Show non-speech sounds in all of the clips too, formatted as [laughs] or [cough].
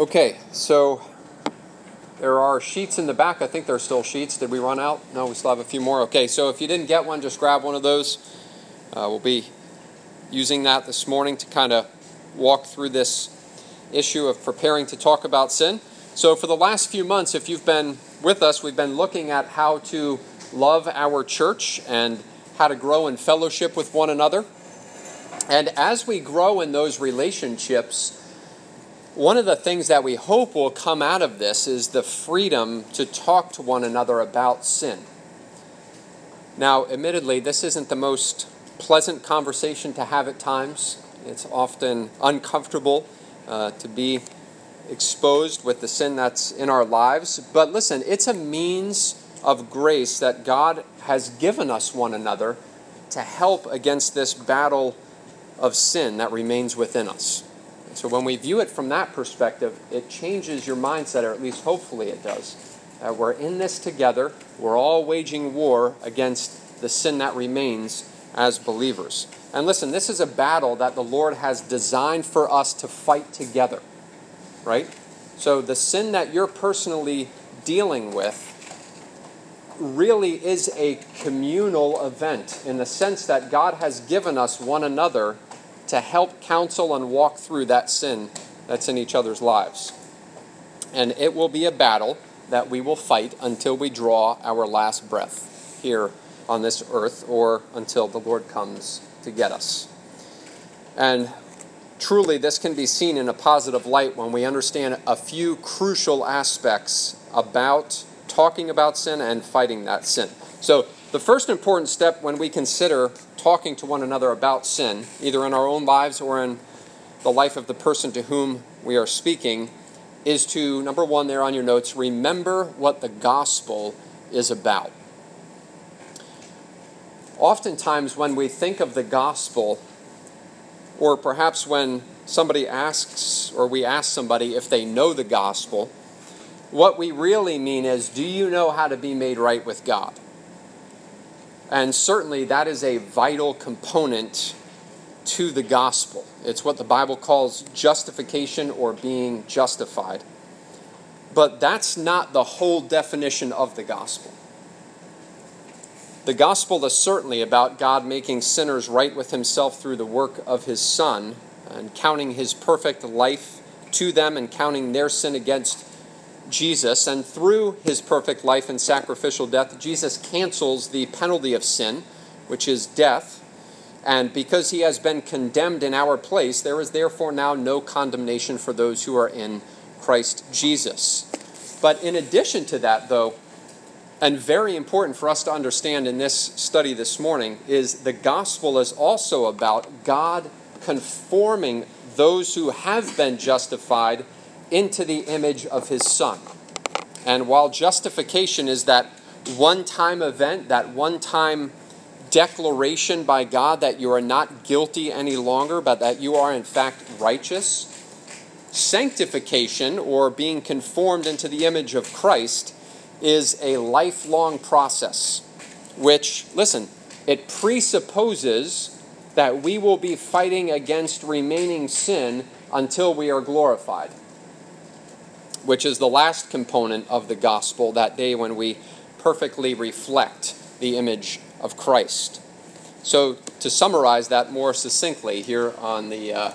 Okay, so there are sheets in the back. I think there are still sheets. Did we run out? No, we still have a few more. Okay, so if you didn't get one, just grab one of those. Uh, we'll be using that this morning to kind of walk through this issue of preparing to talk about sin. So, for the last few months, if you've been with us, we've been looking at how to love our church and how to grow in fellowship with one another. And as we grow in those relationships, one of the things that we hope will come out of this is the freedom to talk to one another about sin. Now, admittedly, this isn't the most pleasant conversation to have at times. It's often uncomfortable uh, to be exposed with the sin that's in our lives. But listen, it's a means of grace that God has given us one another to help against this battle of sin that remains within us. So when we view it from that perspective, it changes your mindset, or at least hopefully it does. Uh, we're in this together. We're all waging war against the sin that remains as believers. And listen, this is a battle that the Lord has designed for us to fight together, right? So the sin that you're personally dealing with really is a communal event in the sense that God has given us one another to help counsel and walk through that sin that's in each other's lives. And it will be a battle that we will fight until we draw our last breath here on this earth or until the Lord comes to get us. And truly, this can be seen in a positive light when we understand a few crucial aspects about talking about sin and fighting that sin. So, the first important step when we consider talking to one another about sin, either in our own lives or in the life of the person to whom we are speaking, is to, number one, there on your notes, remember what the gospel is about. Oftentimes, when we think of the gospel, or perhaps when somebody asks, or we ask somebody if they know the gospel, what we really mean is, do you know how to be made right with God? And certainly that is a vital component to the gospel. It's what the Bible calls justification or being justified. But that's not the whole definition of the gospel. The gospel is certainly about God making sinners right with himself through the work of his Son and counting his perfect life to them and counting their sin against Jesus, and through his perfect life and sacrificial death, Jesus cancels the penalty of sin, which is death. And because he has been condemned in our place, there is therefore now no condemnation for those who are in Christ Jesus. But in addition to that, though, and very important for us to understand in this study this morning, is the gospel is also about God conforming those who have been justified into the image of his Son. And while justification is that one time event, that one time declaration by God that you are not guilty any longer, but that you are in fact righteous, sanctification, or being conformed into the image of Christ, is a lifelong process, which, listen, it presupposes that we will be fighting against remaining sin until we are glorified which is the last component of the gospel that day when we perfectly reflect the image of Christ. So, to summarize that more succinctly here on the uh,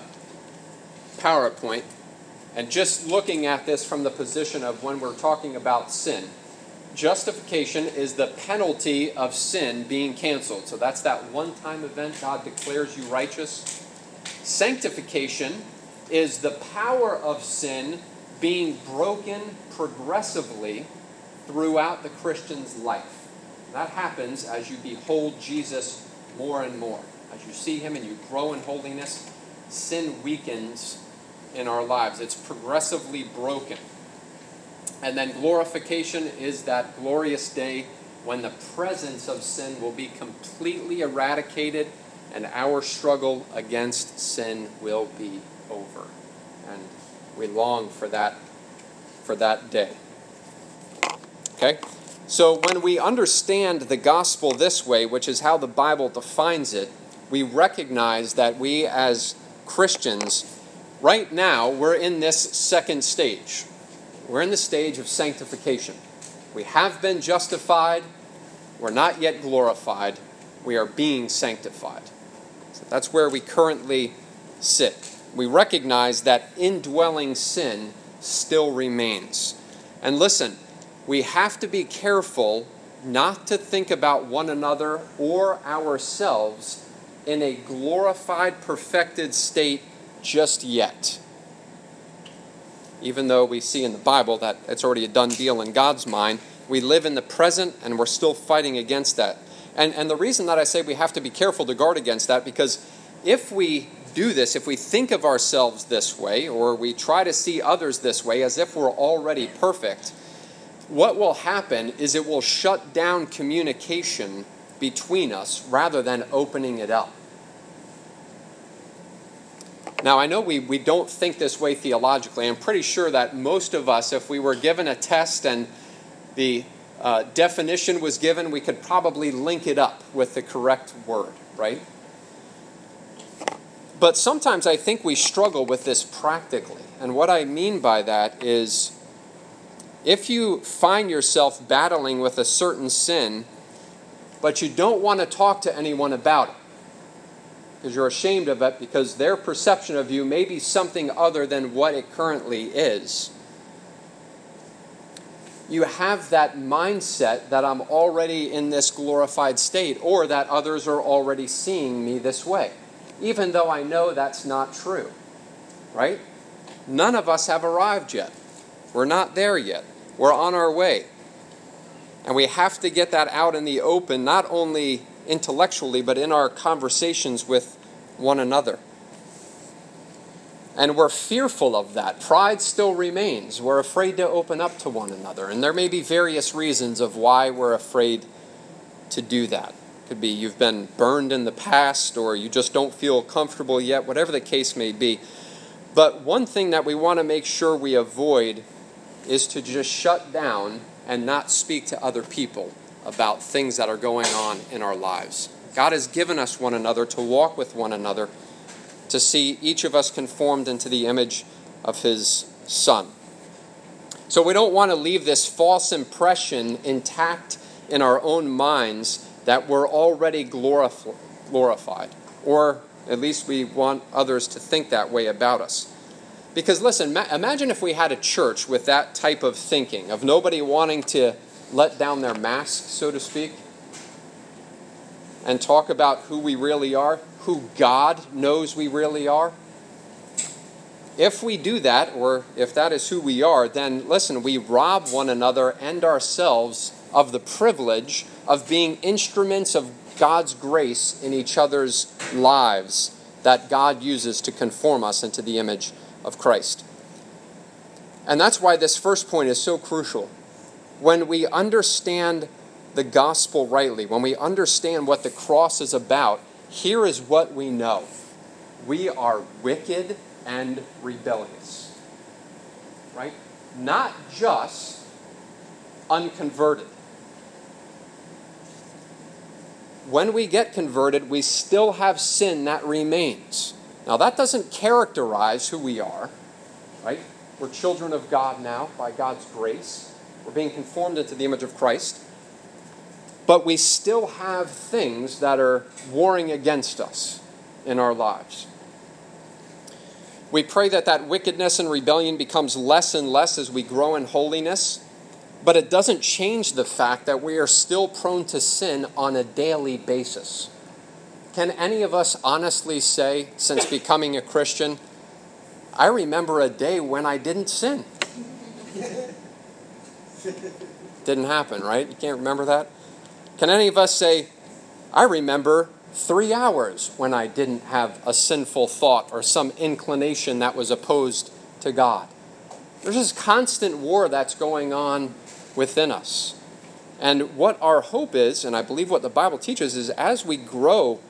PowerPoint, and just looking at this from the position of when we're talking about sin, justification is the penalty of sin being canceled. So, that's that one time event God declares you righteous. Sanctification is the power of sin being broken progressively throughout the Christian's life. That happens as you behold Jesus more and more. As you see him and you grow in holiness, sin weakens in our lives. It's progressively broken. And then glorification is that glorious day when the presence of sin will be completely eradicated and our struggle against sin will be over. And we long for that for that day. Okay? So when we understand the gospel this way, which is how the Bible defines it, we recognize that we as Christians right now, we're in this second stage. We're in the stage of sanctification. We have been justified, we're not yet glorified, we are being sanctified. So that's where we currently sit. We recognize that indwelling sin still remains. And listen, we have to be careful not to think about one another or ourselves in a glorified, perfected state just yet. Even though we see in the Bible that it's already a done deal in God's mind, we live in the present and we're still fighting against that. And, and the reason that I say we have to be careful to guard against that, because if we do this, if we think of ourselves this way, or we try to see others this way as if we're already perfect, what will happen is it will shut down communication between us rather than opening it up. Now, I know we, we don't think this way theologically. I'm pretty sure that most of us, if we were given a test and the uh, definition was given, we could probably link it up with the correct word, right? But sometimes I think we struggle with this practically. And what I mean by that is if you find yourself battling with a certain sin, but you don't want to talk to anyone about it because you're ashamed of it because their perception of you may be something other than what it currently is. You have that mindset that I'm already in this glorified state or that others are already seeing me this way even though I know that's not true. Right? None of us have arrived yet. We're not there yet. We're on our way. And we have to get that out in the open, not only intellectually, but in our conversations with one another. And we're fearful of that. Pride still remains. We're afraid to open up to one another. And there may be various reasons of why we're afraid to do that. Could be you've been burned in the past or you just don't feel comfortable yet, whatever the case may be. But one thing that we want to make sure we avoid is to just shut down and not speak to other people about things that are going on in our lives. God has given us one another to walk with one another, to see each of us conformed into the image of His Son. So we don't want to leave this false impression intact in our own minds that we're already glorified, or at least we want others to think that way about us. Because listen, imagine if we had a church with that type of thinking, of nobody wanting to let down their mask, so to speak, and talk about who we really are, who God knows we really are. If we do that, or if that is who we are, then listen, we rob one another and ourselves of the privilege of being instruments of God's grace in each other's lives that God uses to conform us into the image of Christ. And that's why this first point is so crucial. When we understand the gospel rightly, when we understand what the cross is about, here is what we know we are wicked and rebellious. Right? Not just unconverted when we get converted, we still have sin that remains. Now, that doesn't characterize who we are, right? We're children of God now by God's grace. We're being conformed into the image of Christ. But we still have things that are warring against us in our lives. We pray that that wickedness and rebellion becomes less and less as we grow in holiness but it doesn't change the fact that we are still prone to sin on a daily basis. Can any of us honestly say, since becoming a Christian, I remember a day when I didn't sin? [laughs] didn't happen, right? You can't remember that? Can any of us say, I remember three hours when I didn't have a sinful thought or some inclination that was opposed to God? There's this constant war that's going on within us. And what our hope is, and I believe what the Bible teaches, is as we grow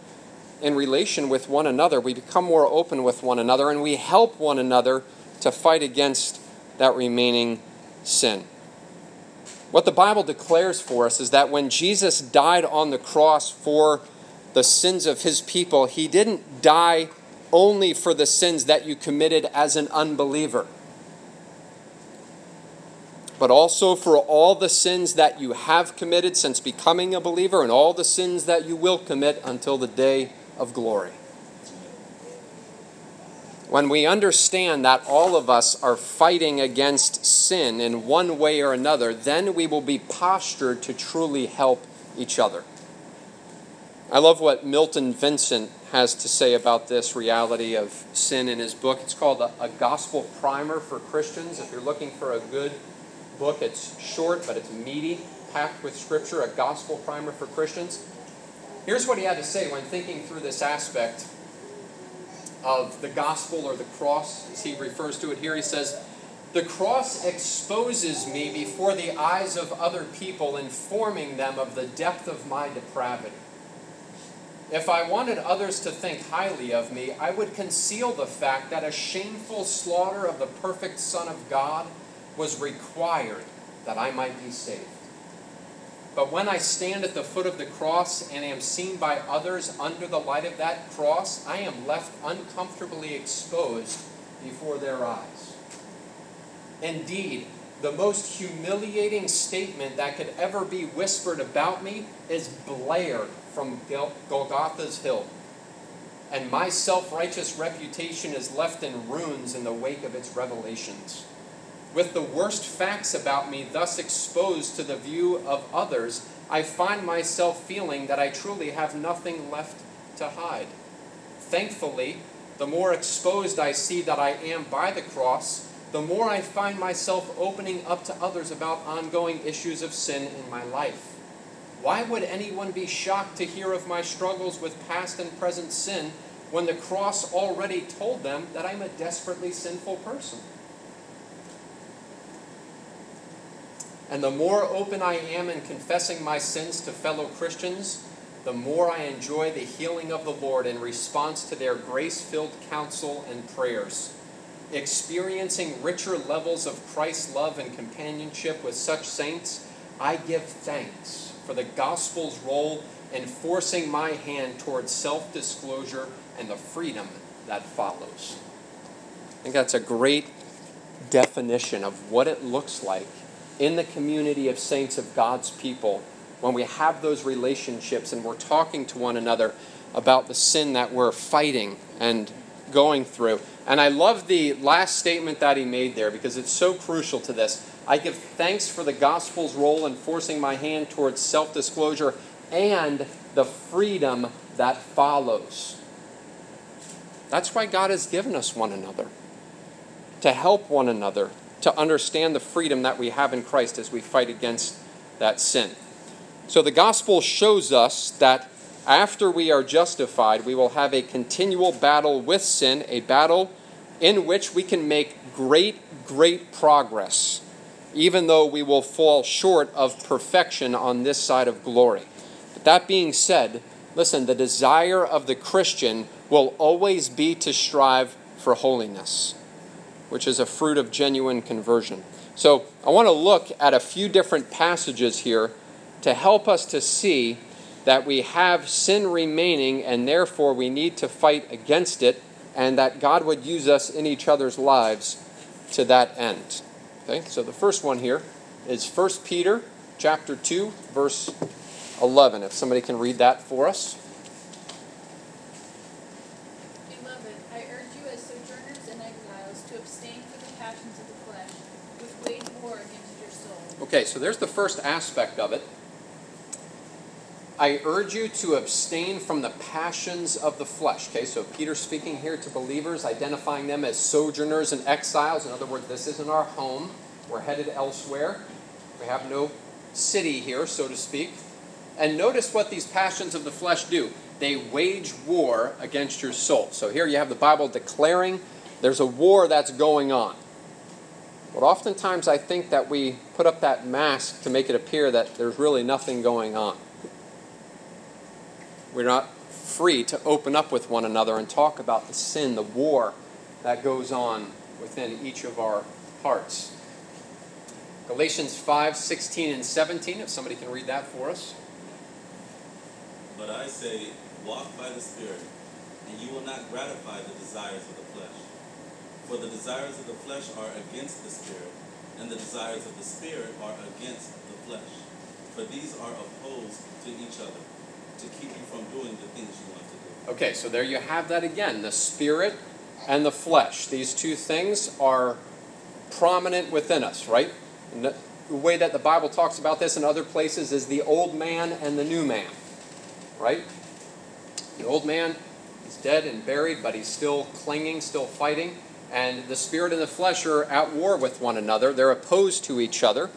in relation with one another, we become more open with one another, and we help one another to fight against that remaining sin. What the Bible declares for us is that when Jesus died on the cross for the sins of his people, he didn't die only for the sins that you committed as an unbeliever, but also for all the sins that you have committed since becoming a believer and all the sins that you will commit until the day of glory. When we understand that all of us are fighting against sin in one way or another, then we will be postured to truly help each other. I love what Milton Vincent has to say about this reality of sin in his book. It's called a, Gospel Primer for Christians. If you're looking for a good book, it's short, but it's meaty, packed with scripture, a Gospel Primer for Christians. Here's what he had to say when thinking through this aspect of the gospel or the cross, as he refers to it here. He says, The cross exposes me before the eyes of other people, informing them of the depth of my depravity. If I wanted others to think highly of me, I would conceal the fact that a shameful slaughter of the perfect Son of God was required that I might be saved. But when I stand at the foot of the cross and am seen by others under the light of that cross, I am left uncomfortably exposed before their eyes. Indeed, the most humiliating statement that could ever be whispered about me is blared from Golgotha's hill. And my self righteous reputation is left in ruins in the wake of its revelations. With the worst facts about me thus exposed to the view of others, I find myself feeling that I truly have nothing left to hide. Thankfully, the more exposed I see that I am by the cross, the more I find myself opening up to others about ongoing issues of sin in my life. Why would anyone be shocked to hear of my struggles with past and present sin when the cross already told them that I'm a desperately sinful person? And the more open I am in confessing my sins to fellow Christians, the more I enjoy the healing of the Lord in response to their grace filled counsel and prayers. Experiencing richer levels of Christ's love and companionship with such saints, I give thanks for the gospel's role in forcing my hand towards self disclosure and the freedom that follows. I think that's a great definition of what it looks like in the community of saints of God's people when we have those relationships and we're talking to one another about the sin that we're fighting and going through. And I love the last statement that he made there because it's so crucial to this. I give thanks for the gospel's role in forcing my hand towards self disclosure and the freedom that follows. That's why God has given us one another to help one another, to understand the freedom that we have in Christ as we fight against that sin. So the gospel shows us that after we are justified, we will have a continual battle with sin, a battle in which we can make great, great progress, even though we will fall short of perfection on this side of glory. But that being said, listen, the desire of the Christian will always be to strive for holiness which is a fruit of genuine conversion. So I want to look at a few different passages here to help us to see that we have sin remaining and therefore we need to fight against it and that God would use us in each other's lives to that end. Okay? So the first one here is 1 Peter chapter 2 verse 11. If somebody can read that for us. Okay, so there's the first aspect of it. I urge you to abstain from the passions of the flesh. Okay, so Peter's speaking here to believers, identifying them as sojourners and exiles. In other words, this isn't our home. We're headed elsewhere. We have no city here, so to speak. And notice what these passions of the flesh do they wage war against your soul. So here you have the Bible declaring there's a war that's going on. But oftentimes I think that we put up that mask to make it appear that there's really nothing going on. We're not free to open up with one another and talk about the sin, the war that goes on within each of our hearts. Galatians 5 16 and 17, if somebody can read that for us. But I say, walk by the Spirit and you will not gratify the desires of the. For the desires of the flesh are against the spirit, and the desires of the spirit are against the flesh. For these are opposed to each other, to keep you from doing the things you want to do. Okay, so there you have that again the spirit and the flesh. These two things are prominent within us, right? The way that the Bible talks about this in other places is the old man and the new man, right? The old man is dead and buried, but he's still clinging, still fighting. And the spirit and the flesh are at war with one another. They're opposed to each other.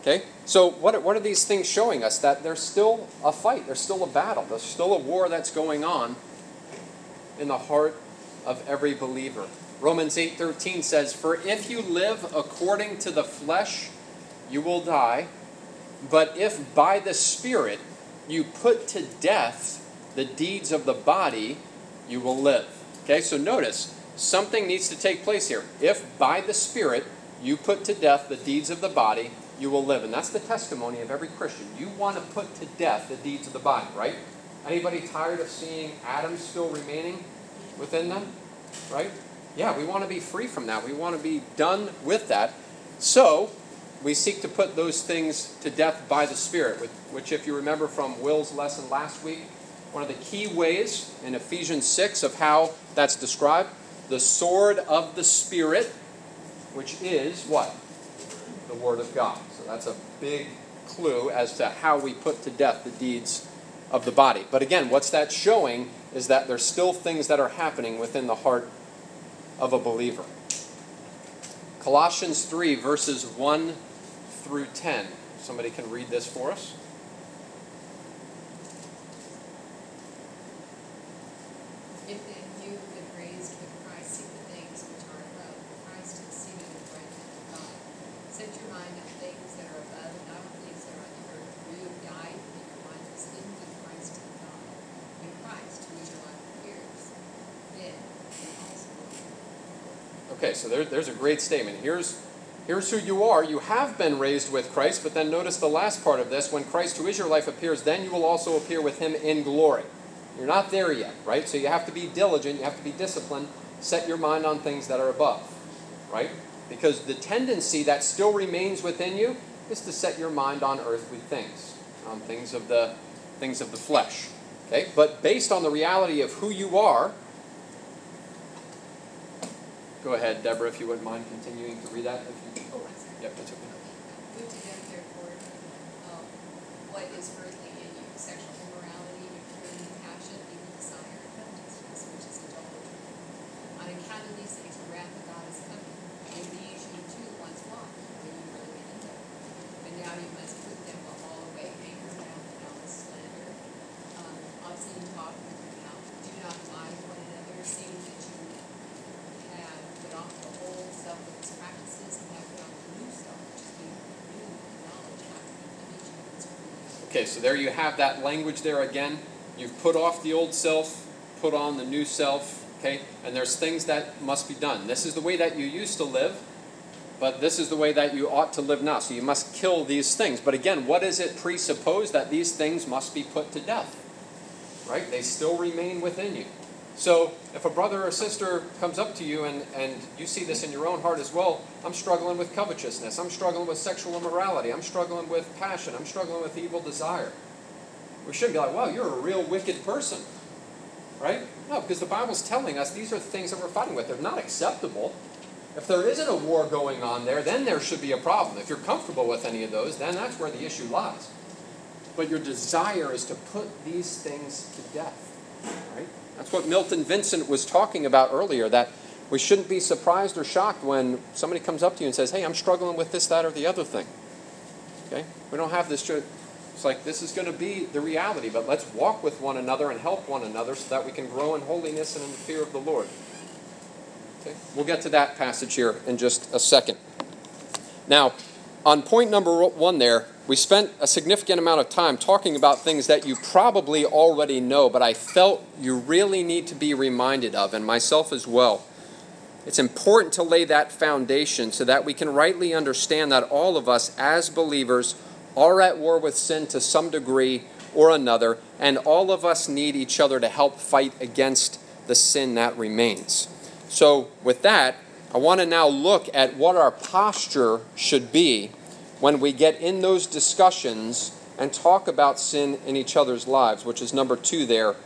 Okay? So, what, what are these things showing us? That there's still a fight, there's still a battle, there's still a war that's going on in the heart of every believer. Romans 8:13 says, "For if you live according to the flesh, you will die, but if by the spirit you put to death the deeds of the body, you will live." Okay? So notice, something needs to take place here. If by the spirit you put to death the deeds of the body, you will live. And that's the testimony of every Christian. You want to put to death the deeds of the body, right? Anybody tired of seeing Adam still remaining within them? Right? Yeah, we want to be free from that. We want to be done with that. So, we seek to put those things to death by the Spirit, which, if you remember from Will's lesson last week, one of the key ways in Ephesians 6 of how that's described the sword of the Spirit, which is what? The Word of God. So that's a big clue as to how we put to death the deeds of the body. But again, what's that showing is that there's still things that are happening within the heart of a believer. Colossians 3, verses 1 through 10. Somebody can read this for us. There's a great statement. Here's, here's who you are. You have been raised with Christ, but then notice the last part of this. When Christ, who is your life, appears, then you will also appear with him in glory. You're not there yet, right? So you have to be diligent, you have to be disciplined, set your mind on things that are above, right? Because the tendency that still remains within you is to set your mind on earthly things, on things of the things of the flesh. Okay? But based on the reality of who you are, Go ahead, Deborah, if you wouldn't mind continuing to read that. If you, oh. Yep, that's okay. Move to them, therefore, um, what is earthly in you, sexual immorality, impurity, passion, evil desire, covetousness, which is idolatry. On account of these things, the wrath of God is coming. In these you too once walked, when you were living in them. But now you must put them all away, anger, wrath, malice, slander, um, obscene talk with your mouth. Do not lie to one another, seeing that you have put off the old self with its practices and have put on the new self, which is being renewed in knowledge after the image of its creator. Okay, so there you have that language there again. You've put off the old self, put on the new self, okay? And there's things that must be done. This is the way that you used to live, but this is the way that you ought to live now. So you must kill these things. But again, what does it presuppose? That these things must be put to death, right? They still remain within you. So if a brother or sister comes up to you and, and you see this in your own heart as well, I'm struggling with covetousness, I'm struggling with sexual immorality, I'm struggling with passion, I'm struggling with evil desire. We shouldn't be like, wow, you're a real wicked person. Right? No, because the Bible's telling us these are the things that we're fighting with. They're not acceptable. If there isn't a war going on there, then there should be a problem. If you're comfortable with any of those, then that's where the issue lies. But your desire is to put these things to death. Right? That's what Milton Vincent was talking about earlier, that we shouldn't be surprised or shocked when somebody comes up to you and says, Hey, I'm struggling with this, that, or the other thing. Okay? We don't have this. It's like this is going to be the reality, but let's walk with one another and help one another so that we can grow in holiness and in the fear of the Lord. Okay? We'll get to that passage here in just a second. Now, on point number one there, we spent a significant amount of time talking about things that you probably already know, but I felt you really need to be reminded of, and myself as well. It's important to lay that foundation so that we can rightly understand that all of us as believers are at war with sin to some degree or another, and all of us need each other to help fight against the sin that remains. So, with that, I want to now look at what our posture should be when we get in those discussions and talk about sin in each other's lives, which is number two there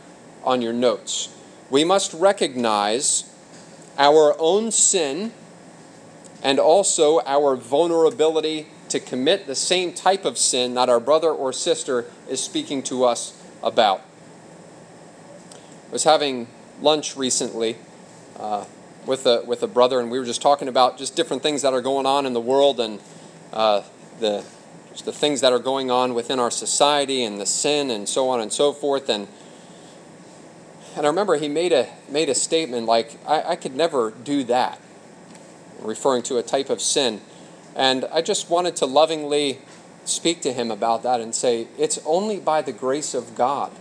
on your notes. We must recognize our own sin and also our vulnerability to commit the same type of sin that our brother or sister is speaking to us about. I was having lunch recently uh, with a with a brother, and we were just talking about just different things that are going on in the world and uh, the the things that are going on within our society and the sin and so on and so forth. And and I remember he made a made a statement like, "I, I could never do that," referring to a type of sin. And I just wanted to lovingly speak to him about that and say, it's only by the grace of God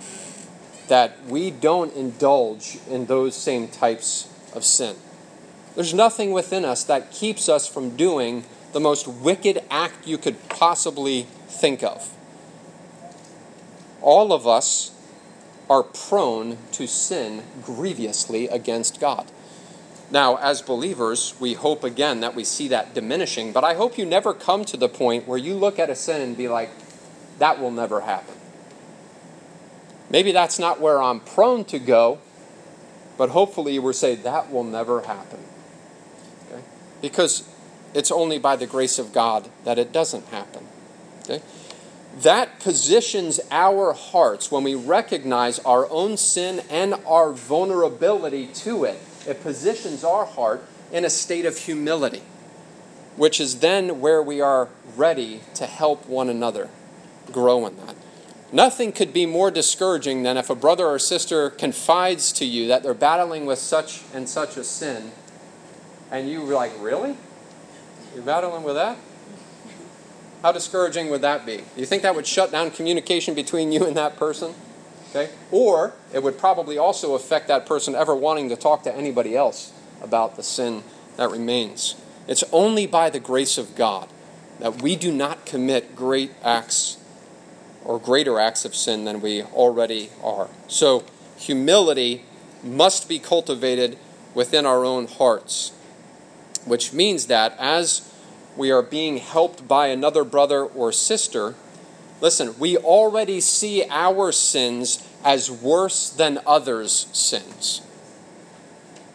that we don't indulge in those same types of sin. There's nothing within us that keeps us from doing the most wicked act you could possibly think of. All of us are prone to sin grievously against God. Now, as believers, we hope again that we see that diminishing, but I hope you never come to the point where you look at a sin and be like, that will never happen. Maybe that's not where I'm prone to go, but hopefully you will say, that will never happen. Okay? Because it's only by the grace of God that it doesn't happen. Okay? That positions our hearts when we recognize our own sin and our vulnerability to it it positions our heart in a state of humility, which is then where we are ready to help one another grow in that. Nothing could be more discouraging than if a brother or sister confides to you that they're battling with such and such a sin, and you are like, Really? You're battling with that? How discouraging would that be? Do you think that would shut down communication between you and that person? Okay? Or it would probably also affect that person ever wanting to talk to anybody else about the sin that remains. It's only by the grace of God that we do not commit great acts or greater acts of sin than we already are. So, humility must be cultivated within our own hearts, which means that as we are being helped by another brother or sister, Listen, we already see our sins as worse than others' sins.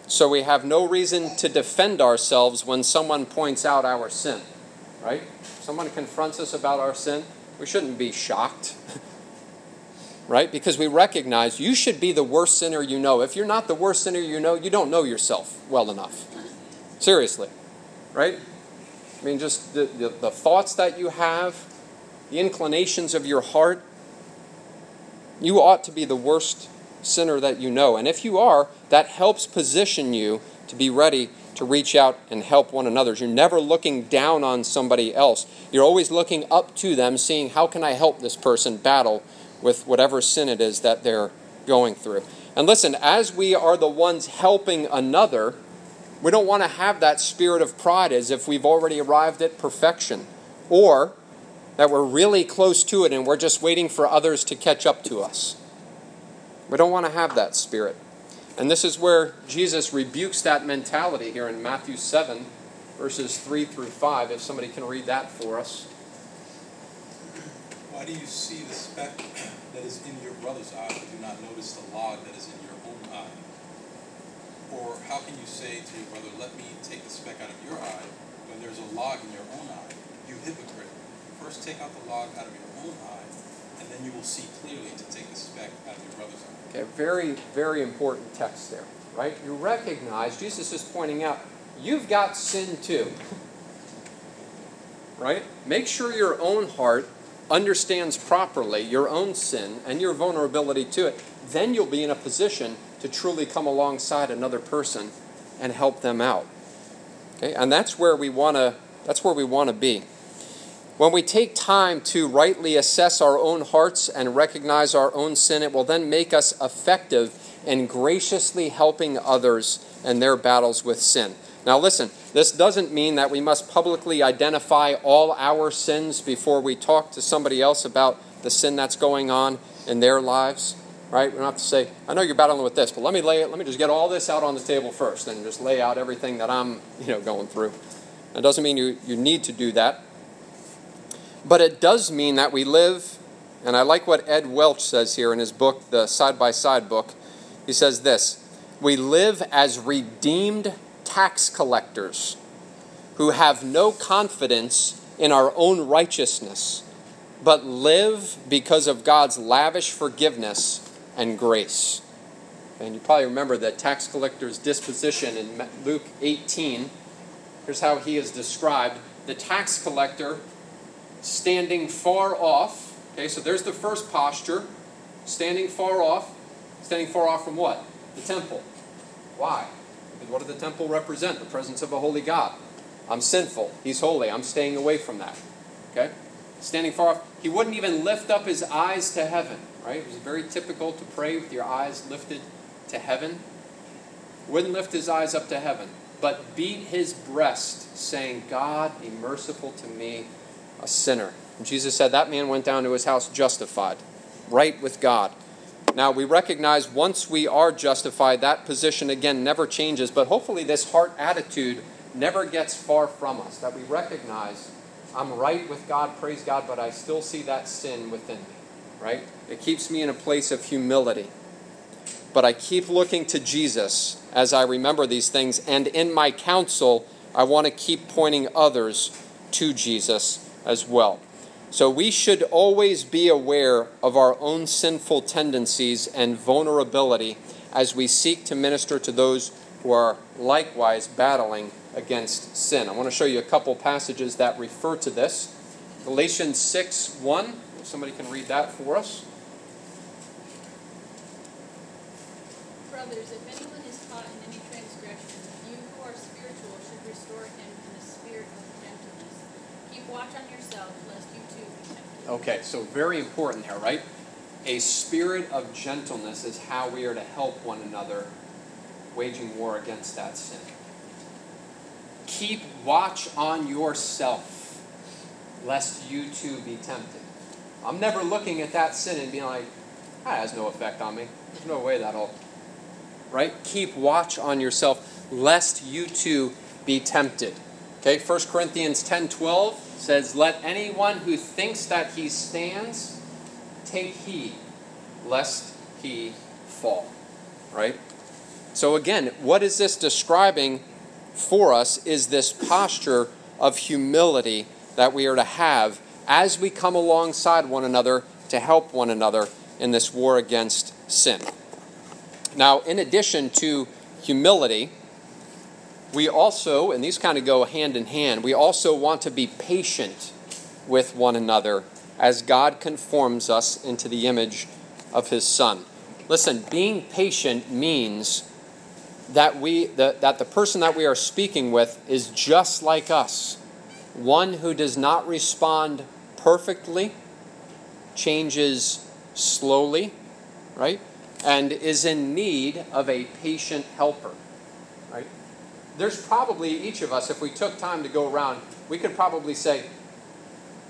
So we have no reason to defend ourselves when someone points out our sin, right? Someone confronts us about our sin, we shouldn't be shocked, [laughs] right? Because we recognize you should be the worst sinner you know. If you're not the worst sinner you know, you don't know yourself well enough. Seriously, right? I mean, just the, the, the thoughts that you have, the inclinations of your heart, you ought to be the worst sinner that you know. And if you are, that helps position you to be ready to reach out and help one another. You're never looking down on somebody else. You're always looking up to them, seeing how can I help this person battle with whatever sin it is that they're going through. And listen, as we are the ones helping another, we don't want to have that spirit of pride as if we've already arrived at perfection. Or that we're really close to it and we're just waiting for others to catch up to us. We don't want to have that spirit. And this is where Jesus rebukes that mentality here in Matthew 7, verses 3 through 5. If somebody can read that for us. Why do you see the speck that is in your brother's eye, but do not notice the log that is in your? Or how can you say to your brother, Let me take the speck out of your eye, when there's a log in your own eye? You hypocrite. First take out the log out of your own eye, and then you will see clearly to take the speck out of your brother's eye. Okay, very, very important text there, right? You recognize, Jesus is pointing out, you've got sin too. [laughs] right? Make sure your own heart understands properly your own sin and your vulnerability to it. Then you'll be in a position to truly come alongside another person and help them out. Okay? And that's where we want to that's where we want to be. When we take time to rightly assess our own hearts and recognize our own sin, it will then make us effective in graciously helping others in their battles with sin. Now, listen, this doesn't mean that we must publicly identify all our sins before we talk to somebody else about the sin that's going on in their lives. Right? We don't have to say, I know you're battling with this, but let me lay it, let me just get all this out on the table first and just lay out everything that I'm, you know, going through. It doesn't mean you, you need to do that. But it does mean that we live, and I like what Ed Welch says here in his book, the Side by Side book. He says this We live as redeemed tax collectors who have no confidence in our own righteousness, but live because of God's lavish forgiveness and grace. And you probably remember the tax collector's disposition in Luke 18. Here's how he is described the tax collector standing far off. Okay, so there's the first posture standing far off. Standing far off from what? The temple. Why? Because what did the temple represent? The presence of a holy God. I'm sinful. He's holy. I'm staying away from that. Okay? Standing far off. He wouldn't even lift up his eyes to heaven, right? It was very typical to pray with your eyes lifted to heaven. Wouldn't lift his eyes up to heaven, but beat his breast, saying, God, be merciful to me, a sinner. And Jesus said that man went down to his house justified, right with God. Now, we recognize once we are justified, that position again never changes, but hopefully, this heart attitude never gets far from us. That we recognize I'm right with God, praise God, but I still see that sin within me, right? It keeps me in a place of humility. But I keep looking to Jesus as I remember these things, and in my counsel, I want to keep pointing others to Jesus as well. So we should always be aware of our own sinful tendencies and vulnerability as we seek to minister to those who are likewise battling against sin. I want to show you a couple passages that refer to this. Galatians 6 1. If somebody can read that for us. Brothers, if anyone is caught in any transgression, you who are spiritual should restore him in a spirit of gentleness. Keep watch on yourselves, lest you too be tempted. Okay, so very important here, right? A spirit of gentleness is how we are to help one another waging war against that sin. Keep watch on yourself, lest you too be tempted. I'm never looking at that sin and being like, that has no effect on me. There's no way that'll. Right? Keep watch on yourself, lest you too be tempted. Okay, 1 Corinthians 10 12 says, Let anyone who thinks that he stands take heed, lest he fall. Right? So, again, what is this describing for us is this posture of humility that we are to have as we come alongside one another to help one another in this war against sin. Now, in addition to humility, we also, and these kind of go hand in hand, we also want to be patient with one another as God conforms us into the image of His Son. Listen, being patient means that we the, that the person that we are speaking with is just like us one who does not respond perfectly changes slowly right and is in need of a patient helper right there's probably each of us if we took time to go around we could probably say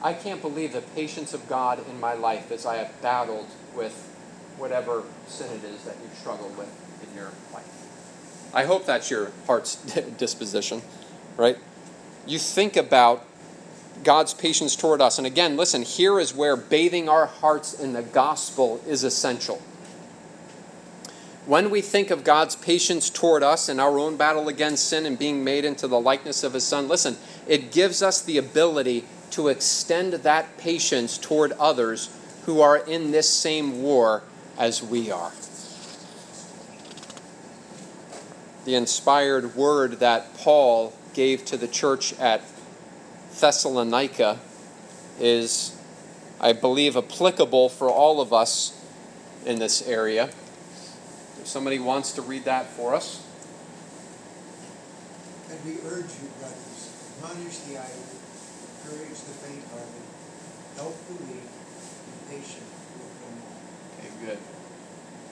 i can't believe the patience of god in my life as i have battled with whatever sin it is that you've struggled with in your life I hope that's your heart's [laughs] disposition, right? You think about God's patience toward us. And again, listen, here is where bathing our hearts in the gospel is essential. When we think of God's patience toward us in our own battle against sin and being made into the likeness of His Son, listen, it gives us the ability to extend that patience toward others who are in this same war as we are. the inspired word that Paul gave to the church at Thessalonica is, I believe, applicable for all of us in this area. If somebody wants to read that for us. And we urge you, brothers, admonish the idle, encourage the faint-hearted, help the weak, be patient with them all. Okay, good.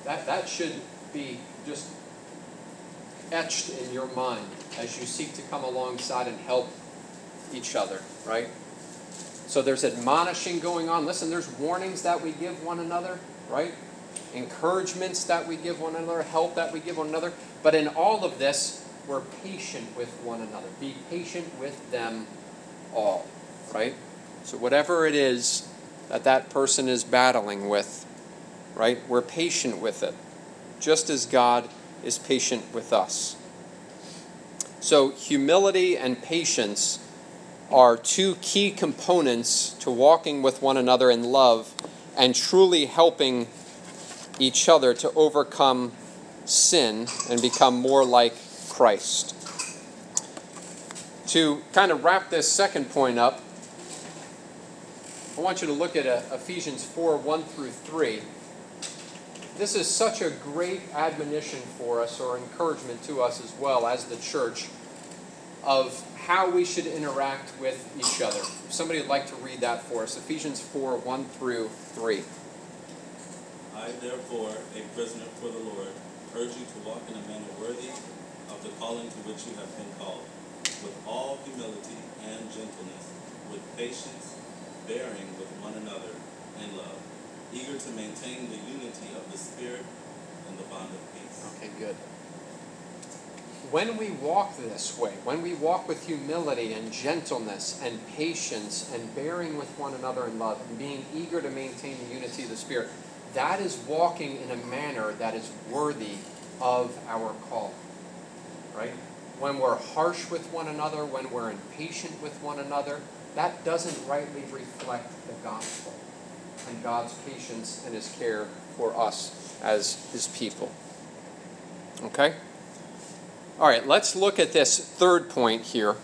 That, that should be just etched in your mind as you seek to come alongside and help each other, right? So there's admonishing going on. Listen, there's warnings that we give one another, right? encouragements that we give one another, help that we give one another. But in all of this, we're patient with one another. Be patient with them all, right? So, whatever it is that that person is battling with, right, we're patient with it, just as God is patient with us. So, humility and patience are two key components to walking with one another in love and truly helping each other to overcome sin and become more like Christ. To kind of wrap this second point up, I want you to look at uh, Ephesians 4 1 through 3. This is such a great admonition for us, or encouragement to us as well as the church, of how we should interact with each other. If somebody would like to read that for us, Ephesians 4 1 through 3. I, therefore, a prisoner for the Lord, urge you to walk in a manner worthy of the calling to which you have been called, with all humility and gentleness, with patience, bearing with one another in love, eager to maintain the unity of the Spirit and the bond of peace. Okay, good. When we walk this way, when we walk with humility and gentleness and patience and bearing with one another in love and being eager to maintain the unity of the Spirit, that is walking in a manner that is worthy of our call. Right? When we're harsh with one another, when we're impatient with one another, that doesn't rightly reflect the gospel and God's patience and his care for us as his people. Okay? All right, let's look at this third point here.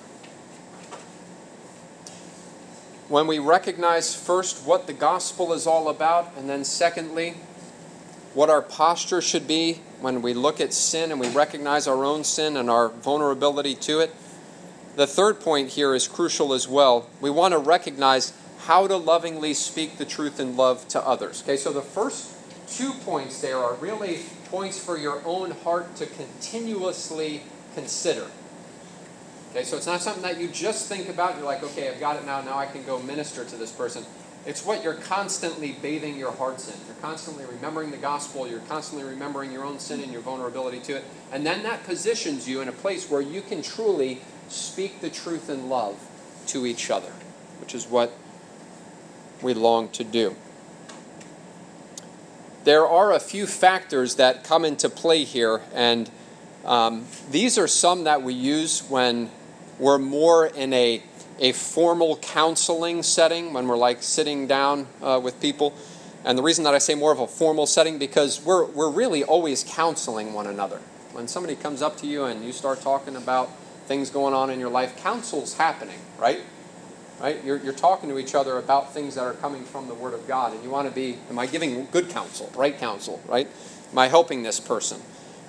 When we recognize first what the gospel is all about, and then secondly, what our posture should be when we look at sin and we recognize our own sin and our vulnerability to it. The third point here is crucial as well. We want to recognize how to lovingly speak the truth in love to others. Okay, so the first two points there are really points for your own heart to continuously consider. Okay, so it's not something that you just think about. You're like, okay, I've got it now. Now I can go minister to this person. It's what you're constantly bathing your hearts in. You're constantly remembering the gospel. You're constantly remembering your own sin and your vulnerability to it. And then that positions you in a place where you can truly speak the truth in love to each other, which is what we long to do. There are a few factors that come into play here, and um, these are some that we use when we're more in a, a formal counseling setting, when we're like sitting down uh, with people. And the reason that I say more of a formal setting, because we're, we're really always counseling one another. When somebody comes up to you and you start talking about things going on in your life, counsel's happening, right? Right? You're, you're talking to each other about things that are coming from the Word of God, and you want to be, am I giving good counsel, right counsel, right? Am I helping this person?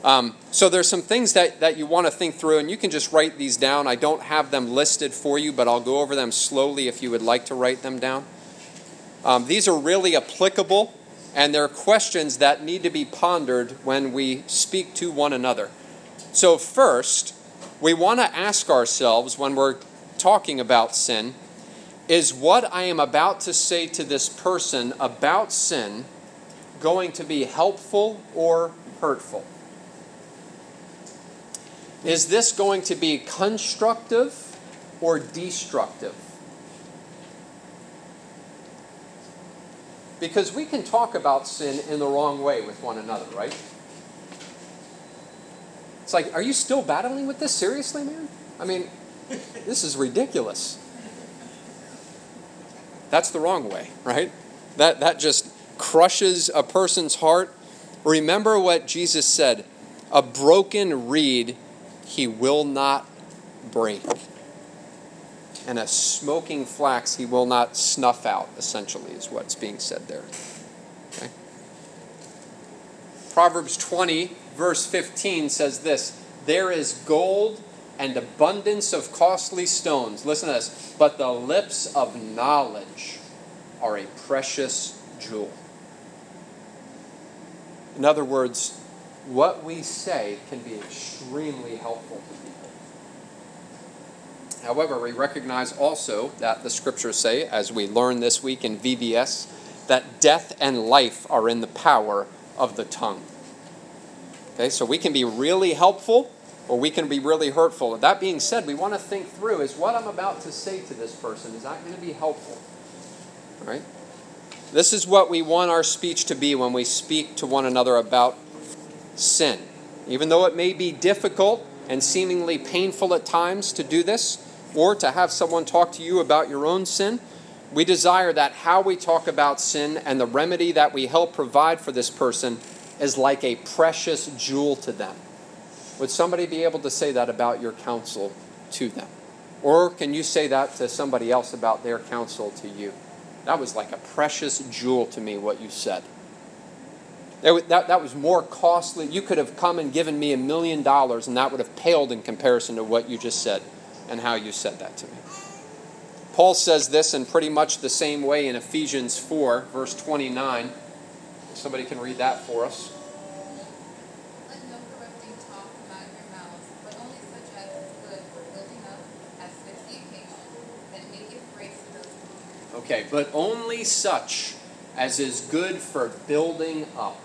Um, so there's some things that, that you want to think through, and you can just write these down. I don't have them listed for you, but I'll go over them slowly if you would like to write them down. Um, these are really applicable, and they're questions that need to be pondered when we speak to one another. So, first, we want to ask ourselves when we're talking about sin is what I am about to say to this person about sin going to be helpful or hurtful? Is this going to be constructive or destructive? Because we can talk about sin in the wrong way with one another, right? It's like, are you still battling with this? Seriously, man? I mean, this is ridiculous. That's the wrong way, right? That, that just crushes a person's heart. Remember what Jesus said a broken reed he will not break. And a smoking flax he will not snuff out, essentially, is what's being said there. Okay? Proverbs 20, verse 15 says this There is gold and abundance of costly stones. Listen to this. But the lips of knowledge are a precious jewel. In other words, what we say can be extremely helpful to people. However, we recognize also that the scriptures say, as we learned this week in VBS, that death and life are in the power of the tongue. Okay, so we can be really helpful or we can be really hurtful. That being said, we want to think through is what I'm about to say to this person, is that going to be helpful? Right? This is what we want our speech to be when we speak to one another about sin. Even though it may be difficult and seemingly painful at times to do this, or to have someone talk to you about your own sin, we desire that how we talk about sin and the remedy that we help provide for this person is like a precious jewel to them. Would somebody be able to say that about your counsel to them? Or can you say that to somebody else about their counsel to you? That was like a precious jewel to me, what you said. That, that, was more costly. You could have come and given me a million dollars, and that would have paled in comparison to what you just said and how you said that to me. Paul says this in pretty much the same way in Ephesians 4, verse 29. Somebody can read that for us. Let no corrupting talk come out of your mouths, but only such as is good for building up, as fits the occasion, that it may give grace to those who hear. Okay, but only such as is good for building up,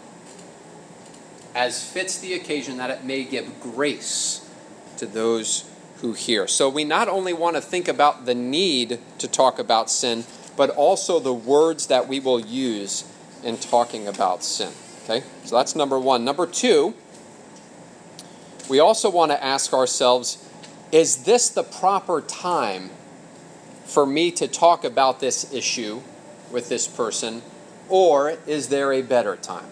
as fits the occasion, that it may give grace to those who hear. So we not only want to think about the need to talk about sin, but also the words that we will use in talking about sin. Okay? So that's number one. Number two, we also want to ask ourselves is this the proper time for me to talk about this issue with this person, or is there a better time?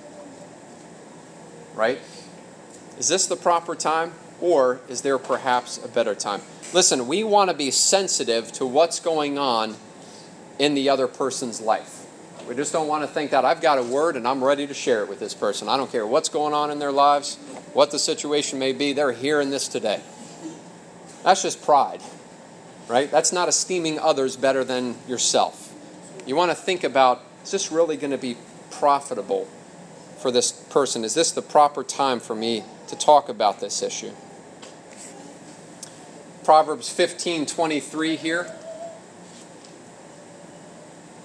Right? Is this the proper time, or is there perhaps a better time? Listen, we want to be sensitive to what's going on in the other person's life. We just don't want to think that I've got a word and I'm ready to share it with this person. I don't care what's going on in their lives, what the situation may be, they're hearing this today. That's just pride, right? That's not esteeming others better than yourself. You want to think about is this really going to be profitable for this person? Is this the proper time for me to talk about this issue? Proverbs 15 23 here.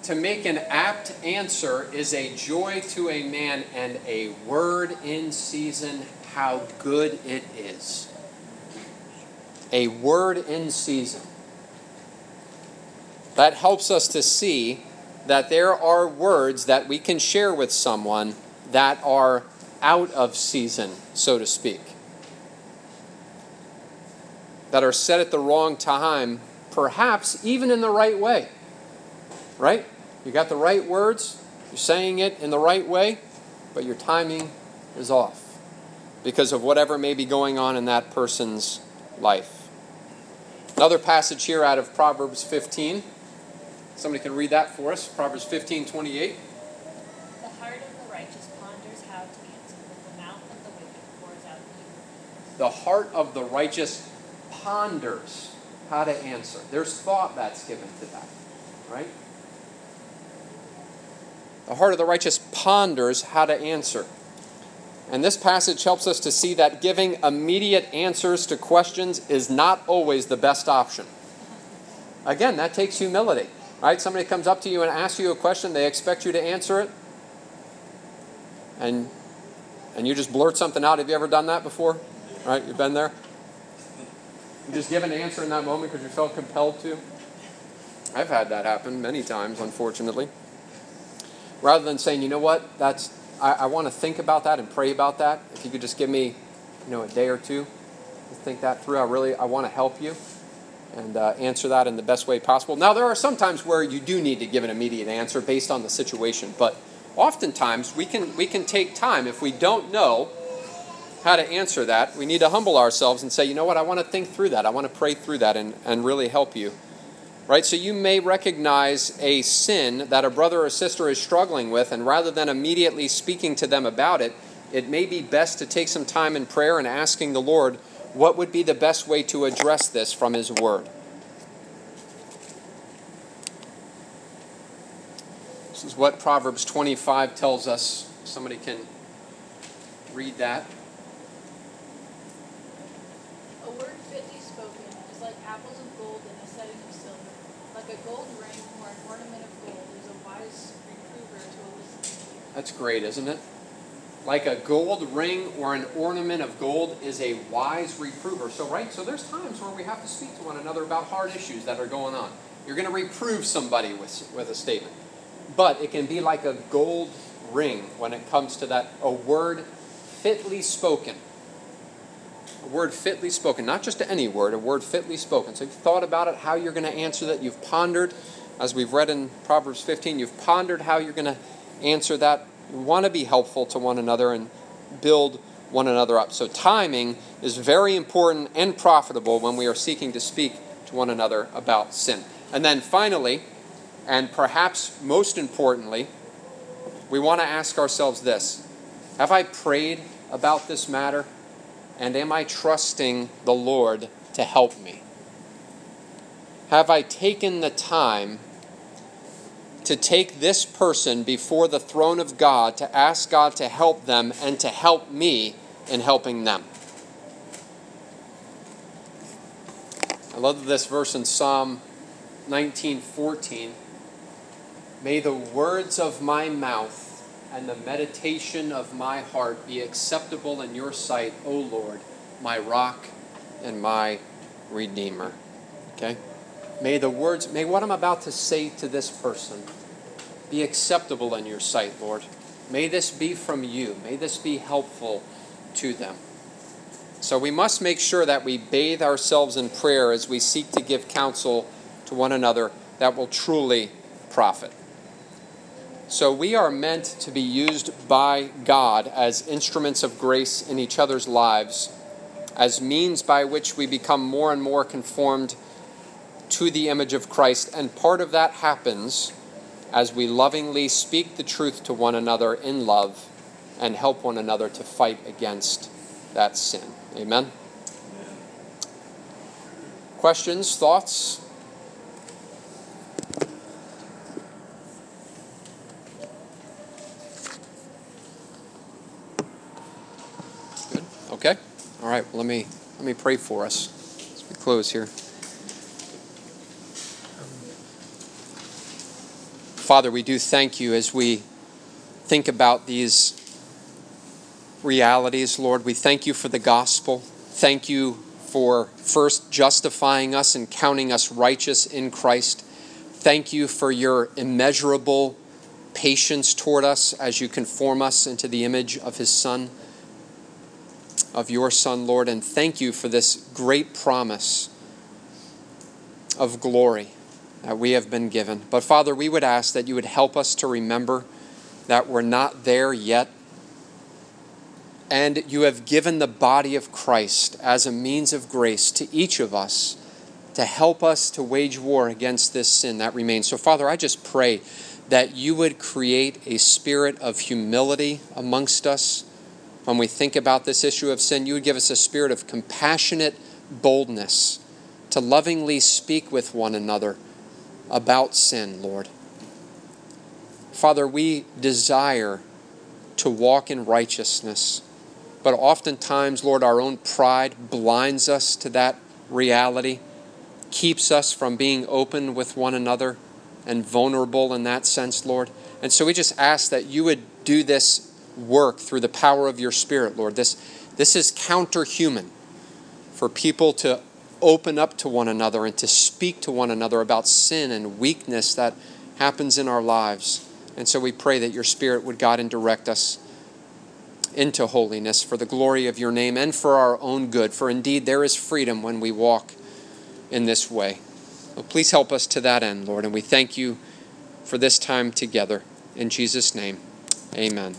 To make an apt answer is a joy to a man, and a word in season, how good it is. A word in season. That helps us to see that there are words that we can share with someone that are out of season, so to speak, that are said at the wrong time, perhaps even in the right way. Right? You got the right words, you're saying it in the right way, but your timing is off because of whatever may be going on in that person's life. Another passage here out of Proverbs 15. Somebody can read that for us. Proverbs 15 28. The heart of the righteous ponders how to answer, but the mouth of the wicked pours out evil. The heart of the righteous ponders how to answer. There's thought that's given to that, right? The heart of the righteous ponders how to answer. And this passage helps us to see that giving immediate answers to questions is not always the best option. Again, that takes humility. Right? Somebody comes up to you and asks you a question, they expect you to answer it. And and you just blurt something out. Have you ever done that before? Right? You've been there? You just give an answer in that moment because you felt compelled to? I've had that happen many times, unfortunately. Rather than saying, you know what, that's I, I want to think about that and pray about that. If you could just give me, you know, a day or two to think that through. I really I want to help you and uh, answer that in the best way possible. Now, there are some times where you do need to give an immediate answer based on the situation, but oftentimes we can we can take time if we don't know how to answer that. We need to humble ourselves and say, you know what, I want to think through that. I want to pray through that and, and really help you. Right? So you may recognize a sin that a brother or sister is struggling with, and rather than immediately speaking to them about it, it may be best to take some time in prayer and asking the Lord what would be the best way to address this from His Word. This is what Proverbs 25 tells us. Somebody can read that. A word fitly spoken is like apples of gold in a setting of silver. Like a gold ring or an ornament of gold is a wise reprover to a listening ear. That's great, isn't it? Like a gold ring or an ornament of gold is a wise reprover. So, right? So, there's times where we have to speak to one another about hard issues that are going on. You're going to reprove somebody with, with a statement. But it can be like a gold ring when it comes to that, a word fitly spoken. A word fitly spoken, not just any word, a word fitly spoken. So, you've thought about it, how you're going to answer that. You've pondered, as we've read in Proverbs 15, you've pondered how you're going to answer that we want to be helpful to one another and build one another up. So, timing is very important and profitable when we are seeking to speak to one another about sin. And then finally, and perhaps most importantly, we want to ask ourselves this Have I prayed about this matter? And am I trusting the Lord to help me? Have I taken the time to take this person before the throne of God to ask God to help them and to help me in helping them. I love this verse in Psalm 19:14. May the words of my mouth and the meditation of my heart be acceptable in your sight, O Lord, my rock and my redeemer. Okay? May the words, may what I'm about to say to this person be acceptable in your sight, Lord. May this be from you. May this be helpful to them. So we must make sure that we bathe ourselves in prayer as we seek to give counsel to one another that will truly profit. So we are meant to be used by God as instruments of grace in each other's lives, as means by which we become more and more conformed to the image of Christ. And part of that happens as we lovingly speak the truth to one another in love and help one another to fight against that sin. Amen? Amen. Questions, thoughts? Good. Okay. All right. Well, let me let me pray for us as we close here. Father, we do thank you as we think about these realities, Lord. We thank you for the gospel. Thank you for first justifying us and counting us righteous in Christ. Thank you for your immeasurable patience toward us as you conform us into the image of his Son, of your Son, Lord. And thank you for this great promise of glory that we have been given. But Father, we would ask that you would help us to remember that we're not there yet. And you have given the body of Christ as a means of grace to each of us to help us to wage war against this sin that remains. So, Father, I just pray that you would create a spirit of humility amongst us when we think about this issue of sin. You would give us a spirit of compassionate boldness to lovingly speak with one another about sin, Lord. Father, we desire to walk in righteousness, but oftentimes, Lord, our own pride blinds us to that reality, keeps us from being open with one another and vulnerable in that sense, Lord. And so we just ask that you would do this work through the power of your Spirit, Lord. This, this is counter-human for people to open up to one another and to speak to one another about sin and weakness that happens in our lives. And so we pray that your Spirit would guide and direct us into holiness for the glory of your name and for our own good. For indeed, there is freedom when we walk in this way. Please help us to that end, Lord. And we thank you for this time together. In Jesus' name, amen.